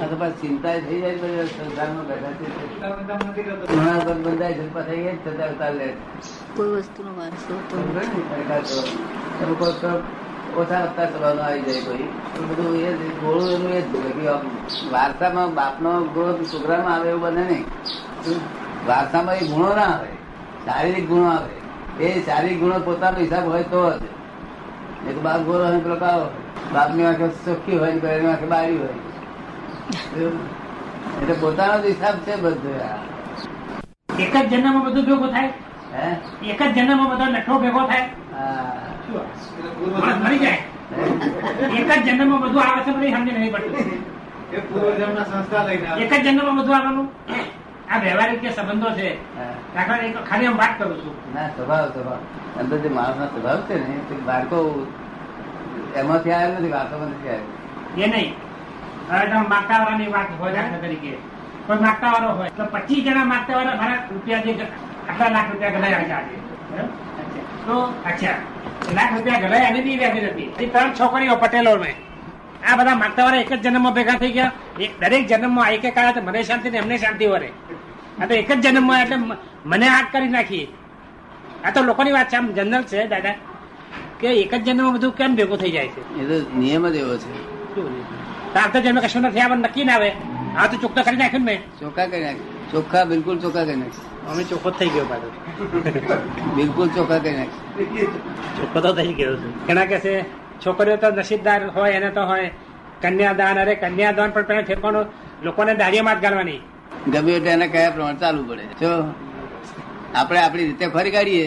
પાછી ચિંતા થઈ જાય બધા સંસારમાં બેઠા છે. ઘણા વખત બંધાય છે પછી એ જ થતા લે. કોઈ વસ્તુનો વારસો તો. લોકો તો ઓછા વત્તા કરવાનો આવી જાય કોઈ. તો બધું એ ગોળું એનું એ જ કે આમ વારસામાં બાપનો ગોળ છોકરામાં આવે એવું બને નહીં. વાર્તામાં એ ગુણો ના આવે. શારીરિક ગુણો આવે. એ શારીરિક ગુણો પોતાનો હિસાબ હોય તો જ. એક બાપ ગોરો હોય પેલો બાપની આંખે ચોખ્ખી હોય ને એની આંખે બારી હોય. એટલે પોતાનો જ હિસાબ છે બધું એક જ જન્મમાં બધું ભેગું થાય? એક જ જન્મમાં બધો નઠો ભેગો થાય? મરી જાય? એક જ જન્મમાં બધું આવે છે મને સમજ નહીં પડતું. સંસ્કાર લઈને એક જ જન્મ બધું આવવાનું? આ વ્યવહારિક જે સંબંધો છે ખાલી હું વાત કરું છું. ના સ્વભાવ સ્વભાવ. અંદર જે માણસનો સ્વભાવ છે ને તે બાળકો એમાંથી આવ્યો નથી વાતો નથી આવ્યો એ નહીં. હવે તમે માગતા વાળાની વાત હોય તરીકે. કોઈ માગતા વાળો હોય તો પચીસ જણા માગતા વાળા મારા રૂપિયા જે આટલા લાખ રૂપિયા ગલાયા છે. આજે તો અચ્છા. લાખ રૂપિયા ગલાયા એની નહીં વ્યાજી નથી ત્રણ છોકરીઓ પટેલો મેં. આ બધા માગતા વાળા એક જ જન્મમાં ભેગા થઈ ગયા. એક દરેક જન્મમાં એક એક આવ્યા તો મને શાંતિ ને એમને શાંતિ વરે. આ તો એક જ જન્મમાં એટલે મને આગ કરી નાખી. આ તો લોકોની વાત છે આમ જનરલ છે દાદા. કે એક જ જન્મમાં બધું કેમ ભેગું થઈ જાય છે? એ તો નિયમ જ એવો છે. તાર તો જન્મ કશું નથી આવે નક્કી ના આવે. આ તો ચોખ્ખા કરી નાખ્યું ને મેં. ચોખ્ખા કરી નાખ્યું ચોખ્ખા બિલકુલ ચોખ્ખા કરી નાખ્યું અમે ચોખ્ખો થઈ ગયો પાછો. બિલકુલ ચોખ્ખા કરી નાખ્યું ચોખ્ખો તો થઈ ગયો ઘણા કે છે છોકરીઓ તો નસીબદાર હોય એને તો હોય. કન્યાદાન અરે કન્યાદાન પણ પેલા ફેરવાનું લોકોને દાઢીમાં જ ગાળવાની. ગમે એટલે એને કયા પ્રમાણે ચાલુ પડે. જો આપણે આપણી રીતે ફરી કાઢીએ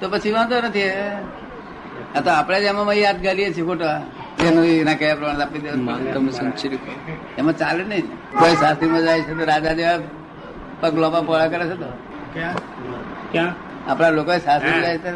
તો પછી વાંધો નથી આ તો આપણે જ એમાં યાદ ગાલીએ છીએ ખોટા. એનું એના કયા પ્રમાણે આપી દે એમાં ચાલે નહીં. કોઈ શાસ્ત્રીમાં જાય છે તો રાજા જેવા પગ લોપા પોળા કરે છે તો? આપણા લોકો શાસ્ત્રી જાય છે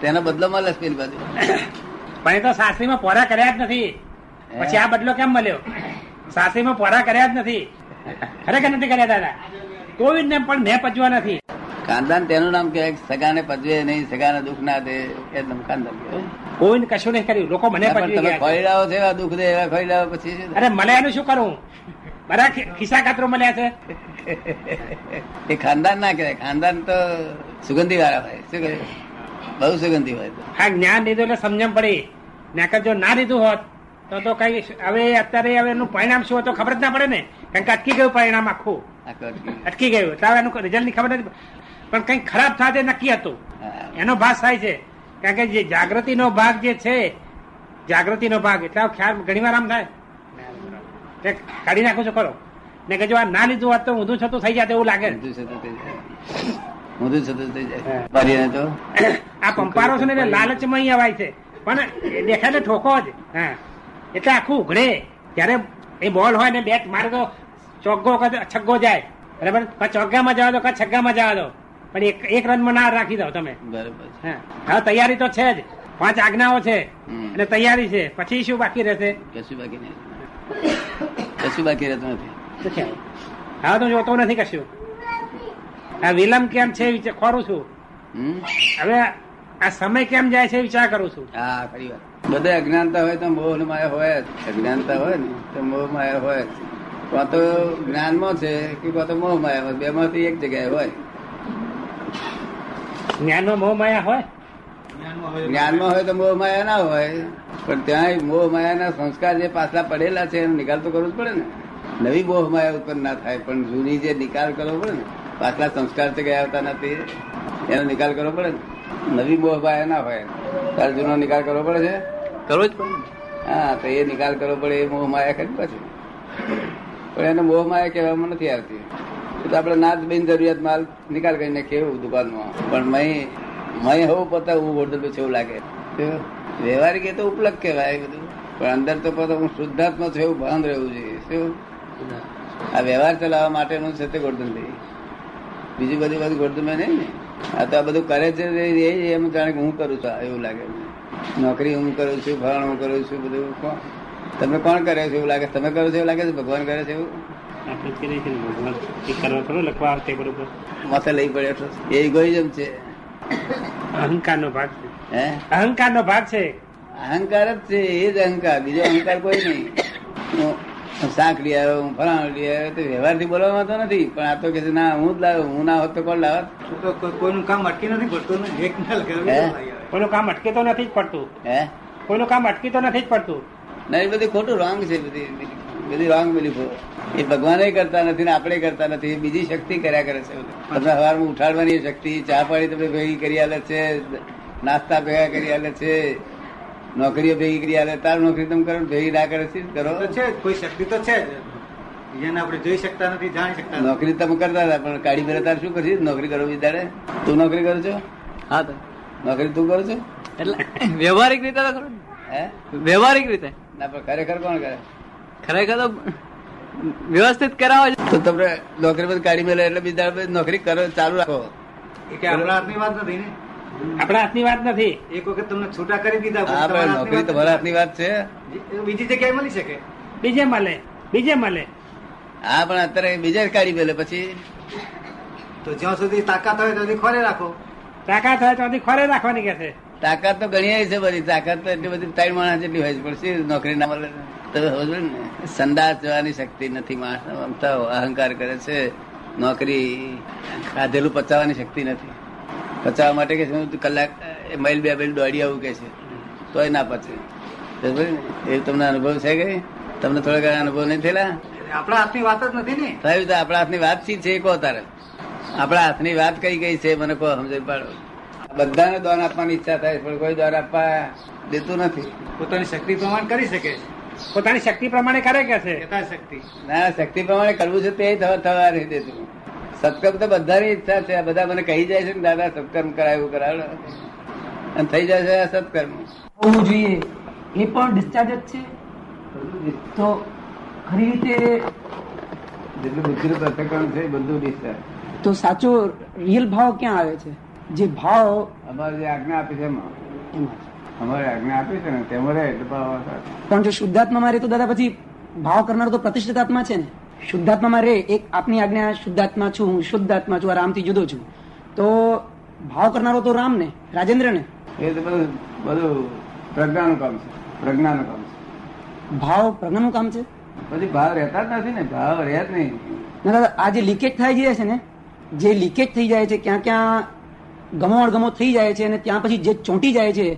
તેનો બદલો મળે છે પેલી બાજુ. પણ એ તો શાસ્ત્રીમાં પોરા કર્યા જ નથી. પછી આ બદલો કેમ મળ્યો? શાસ્ત્રીમાં પોરા કર્યા જ નથી. ખરેખર નથી કર્યા દાદા. કોઈ ને પણ મેં પચવા નથી. ખાનદાન તેનું નામ કહેવાય સગાને પજવે નહીં સગાને દુઃખ ના દે એ ખાનદાન કહેવાય. કોઈ કશું નહીં કર્યું. લોકો મને તમે ગયા છે. એવા દુઃખ દે એવા ખોઈ પછી? અરે મને એનું શું કરું? મારા ખિસ્સા કાતરો મળ્યા છે. એ ખાનદાન ના કહેવાય. ખાનદાન તો સુગંધી વાળા હોય. શું કહે? બહુ સુગંધી હોય હા જ્ઞાન લીધું એટલે સમજણ પડી. નાકર જો ના લીધું હોત તો તો કઈ હવે અત્યારે હવે એનું પરિણામ શું હોય તો ખબર જ ના પડે ને. કારણ કે અટકી ગયું પરિણામ આખું. અટકી. ગયું. તો એનું રિઝલ્ટની ખબર નથી. પણ કઈ ખરાબ થાય તે નક્કી હતું. એનો ભાગ થાય છે. કારણ કે જે જાગૃતિનો ભાગ જે છે જાગૃતિનો ભાગ એટલે ખ્યાલ ઘણી વાર આમ થાય. કાઢી નાખું છું ખરો. ને કે જો આ ના લીધું હોત તો ઊંધું છતું થઈ જાય એવું લાગે. ઊંધું છતું થઈ જાય. તો. આ પંપારો છે ને લાલચમાં અહીં અવાય છે. પણ એ દેખાય ને ઠોકો જ. હા. એટલે આખું ઉઘડે. ત્યારે એ બોલ હોય ને બેટ મારે તો ચોગ્ગો છગ્ગો જાય. બરાબર? ચોગ્ગામાં જવા દો કા છગ્ગામાં જવા દો? પણ એક એક રનમાં ના રાખી દો તમે. બરોબર. હા. તૈયારી તો છે જ. પાંચ આજ્ઞાઓ છે. અને તૈયારી છે. પછી શું બાકી રહેશે? કશું બાકી નહીં. કશું બાકી રહેતું નથી. હા તો જોતો નથી કશું. આ વિલંબ કેમ છે એ વિચાર ખોરું છું. હવે આ સમય કેમ જાય છે એ વિચાર કરું છું. હા ખરી વાત. બધે અજ્ઞાનતા હોય તો મોહ માયા હોય જ. અજ્ઞાનતા હોય ને તો મોહ માયા હોય જ. કાં તો જ્ઞાનમાં છે કે કાં તો મોહ માયા બે માંથી એક જગ્યાએ હોય. જ્ઞાનનો મોહ માયા હોય? જ્ઞાનમાં હોય તો મોહ માયા ના હોય. પણ ત્યાં મોહ માયાના સંસ્કાર જે પાછલા પડેલા છે એનો નિકાલ તો કરવો જ પડે ને. નવી મોહ માયા ઉત્પન્ન ના થાય પણ જૂની જે નિકાલ કરવો પડે ને પાછલા સંસ્કાર છે ગયા આવતા નથી એનો નિકાલ કરવો પડે ને. નવી મોહ માયા ના હોય તારે જૂનો નિકાલ કરવો પડે છે? કરવો જ પડે હા તો એ નિકાલ કરવો પડે એ મોહ માયા ખરી પછી. પણ એને મોહ માયા કહેવામાં નથી આવતી. તો આપણે ના જ બિન જરૂરિયાત માલ નિકાલ કરીને કેવું દુકાનમાં? પણ મય મય હોવું પોતા હું હોટલ પછી એવું લાગે? વ્યવહારિક એ તો ઉપલબ્ધ કહેવાય બધું. પણ અંદર તો પોતા હું શુદ્ધાત્મા છું એવું ભાન રહેવું જોઈએ. શું? આ વ્યવહાર ચલાવવા માટેનું છે તે ગોર્ધન બીજી બધી બધી ગોર્ધન નહીં ને? આ તો આ બધું કરે છે એમ જાણે કે હું કરું છું એવું લાગે. નોકરી હું કરું છું ફળ હું કરું છું બધું. કોણ? તમે કોણ કરે છે એવું લાગે? તમે કરો છો એવું લાગે છે? ભગવાન કરે છે એવું? આપણે જ કરીએ છીએ ભગવાન. એ કરવા કરો લખવા આવતે બરોબર. માથે લઈ પડે એ ઇગોઇઝમ છે. અહંકારનો ભાગ છે. હે? અહંકારનો ભાગ છે. અહંકાર જ છે એ જ અહંકાર. બીજો અહંકાર કોઈ નહીં. હું શાક લઈ આવ્યો હું ફલાણું લઈ આવ્યો તો વ્યવહારથી બોલવામાં તો નથી. પણ આ તો કે છે, ના હું જ લાવ્યો હું ના હોત તો કોણ લાવત? તું તો કોઈ- કોઈનું કામ અટકી નથી પડતું ને? એક ના. કોઈનું કામ અટકે તો નથી જ પડતું. હે? કોઈનું કામ અટકી તો નથી જ પડતું. ના એ બધું ખોટું રોંગ છે બધી બધી રોંગ બિલીફો એ ભગવાને કરતા નથી ને આપણે કરતા નથી બીજી શક્તિ કર્યા કરે છે. તમને સવારમાં ઉઠાડવાની શક્તિ ચા પાણી તમને ભેગી કરી આલે છે નાસ્તા ભેગા કરી આલે છે નોકરીઓ ભેગી કરી આલે તાર નોકરી તમે કરો ભેગી ના કરે છે કરો. છે કોઈ શક્તિ તો છે જ. જેને આપણે જોઈ શકતા નથી જાણી શકતા નોકરી તમે કરતા હતા પણ કાઢી મેરે તાર શું કરશી? નોકરી કરો વિદાડે તું નોકરી કરો છો? હા તો. નોકરી તું કરો છો? એટલે વ્યવહારિક રીતે તો ખરું ને. હે? વ્યવહારિક રીતે. ના પણ ખરેખર કોણ કરે? ખરેખર તો વ્યવસ્થિત કરાવો તો તમને નોકરી બધી કાઢી મેલે એટલે બીજા નોકરી કરો ચાલુ રાખો. કે આપણા હાથની વાત નથી ને? આપણા હાથની વાત નથી. એક વખત તમને છૂટા કરી દીધા નોકરી તમારા હાથની વાત છે. બીજી જગ્યાએ મળી શકે? બીજે મળે બીજે મળે. હા પણ અત્યારે બીજા કાઢી મેલે પછી? તો જ્યાં સુધી તાકાત હોય તો ખોરે રાખો. તાકાત હોય તો ખોરે રાખવાની કે છે? તાકાત તો ઘણી છે બધી. તાકાત તો એટલી બધી ત્રણ માણસ જેટલી હોય છે પણ શું નોકરી ના મળે? તો સંદાસ જવાની શક્તિ નથી માણસ. આમ તો અહંકાર કરે છે. નોકરી ખાધેલું પચાવવાની શક્તિ નથી. પચાવવા માટે કે હું કલાક એ માઇલ બે મહિલ દોડી આવું કે છે. તોય ના પચે. એ તમને અનુભવ છે કે તમને થોડા ઘણા અનુભવ નહીં થયેલા? આપણા હાથની વાત જ નથી ને. થયું તો આપણા હાથની વાત શી છે? કહો તારે. આપણા હાથની વાત કઈ કઈ છે? મને કહો સમજાવી પાડો. બધાને દાન આપવાની ઈચ્છા થાય પણ કોઈ દાન આપવા દેતું નથી. પોતાની શક્તિ પ્રમાણ કરી શકે છે. પોતાની શક્તિ પ્રમાણે કરે કે છે? શક્તિ ના શક્તિ પ્રમાણે કરવું છે તે થવા નહીં દેતું. સત્કર્મ તો બધાની ઈચ્છા છે બધા મને કહી જાય છે ને દાદા સત્કર્મ કરાયું કરાવ. અને થઈ જાય છે સત્કર્મ. હોવું જોઈએ. એ પણ ડિસ્ચાર્જ જ છે. તો ખરી રીતે જેટલું બુદ્ધિનું પ્રત્યકરણ છે બધું ડિસ્ચાર્જ તો સાચો રિયલ ભાવ ક્યાં આવે છે? જે ભાવ અમારે જે આજ્ઞા આપી છે એમાં. અમારે આજ્ઞા આપી છે ને તેમાં રહે પણ જો શુદ્ધાત્મામાં રહે તો દાદા પછી ભાવ કરનારો તો પ્રતિષ્ઠિત આત્મા છે ને. શુદ્ધાત્મામાં રહે એક આપની આજ્ઞા શુદ્ધાત્મા છું હું શુદ્ધાત્મા છું આ રામથી જુદો છું. તો ભાવ કરનારો તો રામ ને રાજેન્દ્ર ને એ તો બધું બધું પ્રજ્ઞાનું કામ છે પ્રજ્ઞાનું કામ છે. ભાવ પ્રજ્ઞાનું કામ છે? પછી ભાવ રહેતા જ નથી ને ભાવ રહે જ નહીં. દાદા આ જે લીકેજ થઈ જાય છે ને જે લીકેજ થઈ જાય છે ક્યાં ક્યાં ગમોણ અણગમો થઈ જાય છે અને ત્યાં પછી જે ચોંટી જાય છે,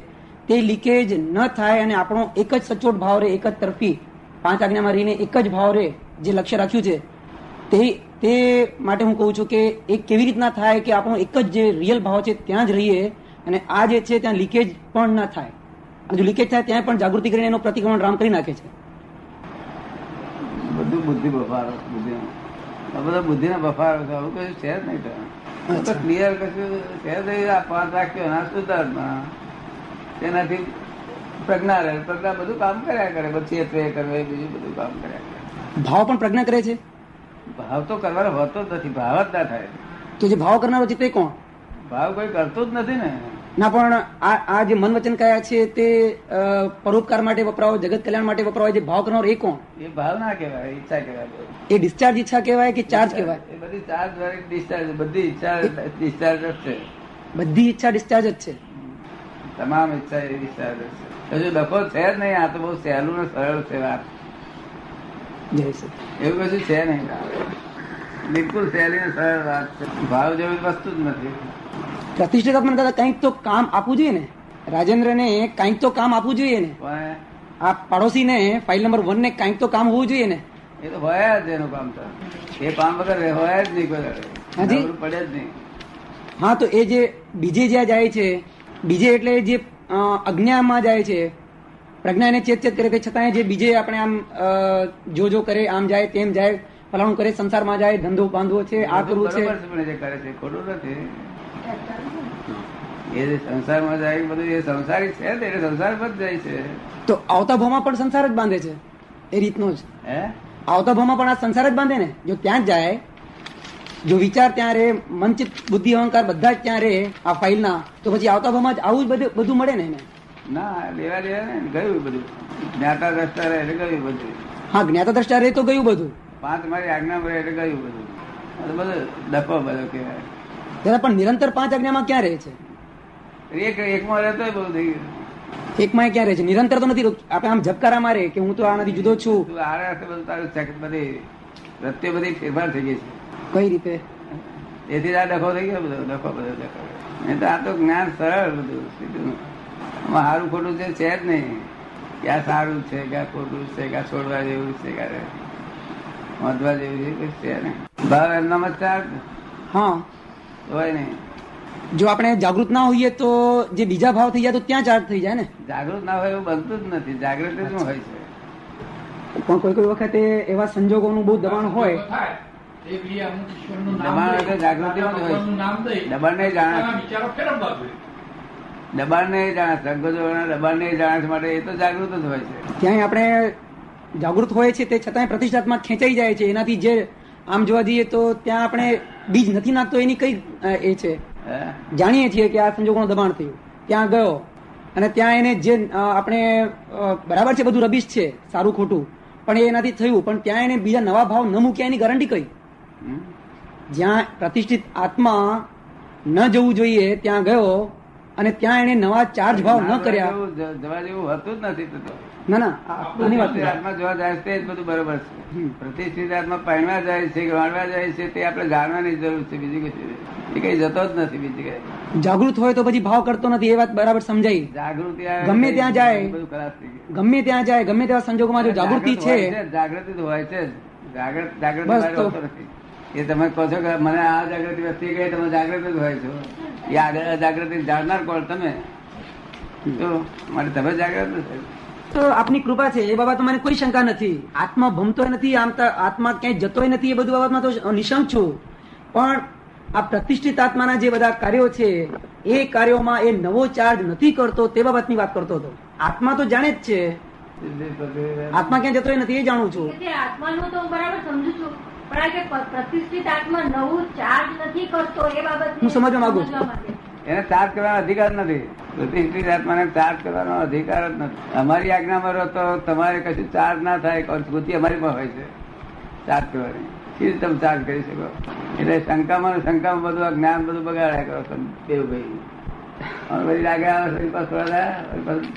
તે લીકેજ ન થાય અને આપણો એક જ સચોટ ભાવ રહે, એક જ તરફી. પાંચ આજ્ઞામાં રહીને એક જ ભાવ રહે, જે લક્ષ્ય રાખ્યું છે. તે તે માટે હું કહું છું કે એ કેવી રીતના થાય કે આપણો એક જ જે રિયલ ભાવ છે, ત્યાં જ રહીએ અને આ જે છે, ત્યાં લીકેજ પણ ન થાય. અને જો લીકેજ થાય, ત્યાં પણ જાગૃતિ કરીને એનો પ્રતિક્રમણ રામ કરી નાખે છે. બધું બુદ્ધિ બફારો, બુદ્ધિ. બધા બુદ્ધિના બફારો આવું છે જ નહીં ક્લિયર કશું છે આ પાંચ રાખ્યો ના સુધારમાં તેનાથી પ્રજ્ઞા રહે. પ્રજ્ઞા બધું કામ કર્યા કરે. પછી એ કરે બીજું બધું કામ કર્યા કરે. ભાવ પણ પ્રજ્ઞા કરે છે? ભાવ તો કરવાનો હોતો જ નથી. ભાવ જ ના થાય. તો જે ભાવ કરનારો છે તે કોણ? ભાવ કોઈ કરતો જ નથી ને. ના પણ આ આ જે મન વચન કયા છે તે પરોપકાર માટે વપરાવો જગત કલ્યાણ માટે વપરાવો જે ભાવ કરનારો એ કોણ? એ ભાવ ના કહેવાય ઈચ્છા કહેવાય. એ ડિસ્ચાર્જ ઈચ્છા કહેવાય કે ચાર્જ કહેવાય? બધી ચાર્જ વાળી ડિસ્ચાર્જ બધી ઈચ્છા ડિસ્ચાર્જ જ છે. બધી ઈચ્છા ડિસ્ચાર્જ જ છે. તમામ ઈચ્છા એ ડિસ્ચાર્જ જ છે. હજુ ડખો છે જ નહીં આ તો બહુ સહેલું ને સરળ છે વાત. એવું કશું છે નહીં. બિલકુલ સહેલી ને સરળ વાત છે. ભાવ જેવી વસ્તુ જ નથી. પ્રતિષ્ઠિત આત્માને દાદા કંઈક તો કામ આપવું જોઈએ ને. રાજેન્દ્રને કંઈક તો કામ આપવું જોઈએ ને. આ પાડોશીને ફાઇલ નંબર વન ને કંઈક તો કામ હોવું જોઈએ ને. એ તો હોય જ એનું કામ તો. એ કામ વગર હોય જ નહીં કોઈ પડે જ નહીં. હા તો એ જે બીજે જ્યાં જાય છે બીજે એટલે જે અજ્ઞામાં જાય છે પ્રજ્ઞાને ચેત ચેત કરે છતાં જે બીજે આપણે આમ જો જો કરે આમ જાય તેમ જાય ફલાણું કરે સંસારમાં જાય ધંધો બાંધવો છે આ કરવું છે. જે કરે છે ખોટું નથી. એ જે સંસારમાં જાય બધું એ સંસારી છે એટલે સંસાર જ જાય છે. તો આવતા ભાવમાં પણ સંસાર જ બાંધે છે એ રીતનો જ. હે? આવતા ભાવમાં પણ આ સંસાર જ બાંધે ને? જો ત્યાં જ જાય જો વિચાર ત્યાં રહે મનચિત બુદ્ધિ અહંકાર બધા જ ત્યાં રહે આ ફાઇલના તો પછી આવતા ભાવમાં જ આવું જ બધું બધું મળે ને એને? ના લેવા દેવા ને ગયું બધું. જ્ઞાતા દ્રષ્ટા રહે એટલે ગયું બધું. હા જ્ઞાતા દ્રષ્ટા રહે તો ગયું બધું. પાંચ મારી આજ્ઞા રહે એટલે ગયું બધું. બધું ડખો બધો કહેવાય. પણ નિરંતર પાંચ આજ્ઞામાં ક્યાં રહે છે? એક એકમાં રહેતો બધું થઈ ગયું. એકમાં ક્યાં રહે છે? નિરંતર તો નથી આપણે આમ ઝબકારા મારે કે હું તો આનાથી જુદો છું. આ બધું તારું બધી રસ્તે બધી ફેરફાર થઈ ગઈ છે. કઈ રીતે? એથી આ ડખો થઈ ગયો બધો ડખો બધો ડખો નહીં તો આ તો જ્ઞાન સરળ બધું સીધું. સારું ખોટું છે છે જ નહીં. ક્યાં સારું છે ક્યાં ખોટું છે ક્યાં છોડવા જેવું છે ક્યારે વધવા જેવું છે છે ને ભાવ એમનામાં ચાર્જ હા હોય નહીં. જો આપણે જાગૃત ના હોઈએ તો જે બીજા ભાવ થઈ જાય તો ત્યાં ચાર્જ થઈ જાય ને? જાગૃત ના હોય એવું બનતું જ નથી. જાગૃત શું હોય છે. પણ કોઈ કોઈ વખતે એવા સંજોગોનું બહુ દબાણ હોય. દબાણ એટલે જાગૃતિમાં હોય. દબાણ નહીં જાણે દબાણ નહીં જાણે સંકોચો દબાણ નહીં જાણે માટે એ તો જાગૃત જ હોય છે. ત્યાંય આપણે જાગૃત હોય છે તે છતાંય પ્રતિષ્ઠાત્મા ખેંચાઈ જાય છે. એનાથી જે આમ જોવા જઈએ તો ત્યાં આપણે બીજ નથી નાખતો એની કઈ એ છે? જાણીએ છીએ કે આ સંજોગોનું દબાણ થયું. ત્યાં ગયો અને ત્યાં એને જે આપણે બરાબર છે બધું રબીશ છે સારું ખોટું. પણ એ એનાથી થયું. પણ ત્યાં એને બીજા નવા ભાવ ન મૂક્યા એની ગેરંટી કઈ? જ્યાં પ્રતિષ્ઠિત આત્મા ન જવું જોઈએ ત્યાં ગયો અને ત્યાં એને નવા ચાર્જ ભાવ ન કર્યા. જવા જેવું હતું જ નથી. ના ના આ વાત આત્મા જોવા જાય છે તે જ બધું બરોબર છે પ્રતિષ્ઠિત આત્મા પાણવા જાય છે ગણવા જાય છે તે આપણે જાણવાની જરૂર છે. બીજી કઈ એ કઈ જતો જ નથી બીજી કઈ. જાગૃત હોય તો પછી ભાવ કરતો નથી એ વાત બરાબર સમજાઈ. જાગૃતિ ગમે ત્યાં જાય. બધું ખલાસ થઈ ગયું. ગમે ત્યાં જાય ગમે તેવા સંજોગોમાં જો જાગૃતિ છે. જાગૃતિ તો હોય છે જાગૃત જાગૃત જાગૃતિ એ તમે કહો છો કે મને આ જાગૃતિ વસ્તી ગઈ તમે જાગૃત જ હોય છો. એ આગળ અજાગૃતિ જાણનાર કોણ તમે? તો મારે તમે જાગૃત તો આપની કૃપા છે એ બાબત મને કોઈ શંકા નથી. આત્મા ભમતો નથી આમ તો આત્મા ક્યાંય જતોય નથી એ બધું બાબતમાં તો નિશંક છું. પણ આ પ્રતિષ્ઠિત આત્માના જે બધા કાર્યો છે એ કાર્યોમાં એ નવો ચાર્જ નથી કરતો તે બાબતની વાત કરતો હતો. આત્મા તો જાણે જ છે. આત્મા ક્યાં જતોય નથી એ જાણું છું. આત્માનું તો બરાબર સમજુ છું. પ્રતિષ્ઠિત આત્મા નવું ચાર્જ નથી કરતો એ બાબત હું સમજવા માંગુ છું. એને ચાર્જ કરવાનો અધિકાર નથી. પ્રતિષ્ઠિત આત્માને ચાર્જ કરવાનો અધિકાર જ નથી. અમારી આજ્ઞામાં રહો તો તમારે કશું ચાર્જ ના થાય સ્મૃતિ અમારી પણ હોય છે. ચાર્જ કરવાની. રીતે તમે ચાર્જ કરી શકો? એટલે શંકામાં શંકામાં બધું જ્ઞાન બધું બગાડ્યા કરો તમે. દેવભાઈ અને પછી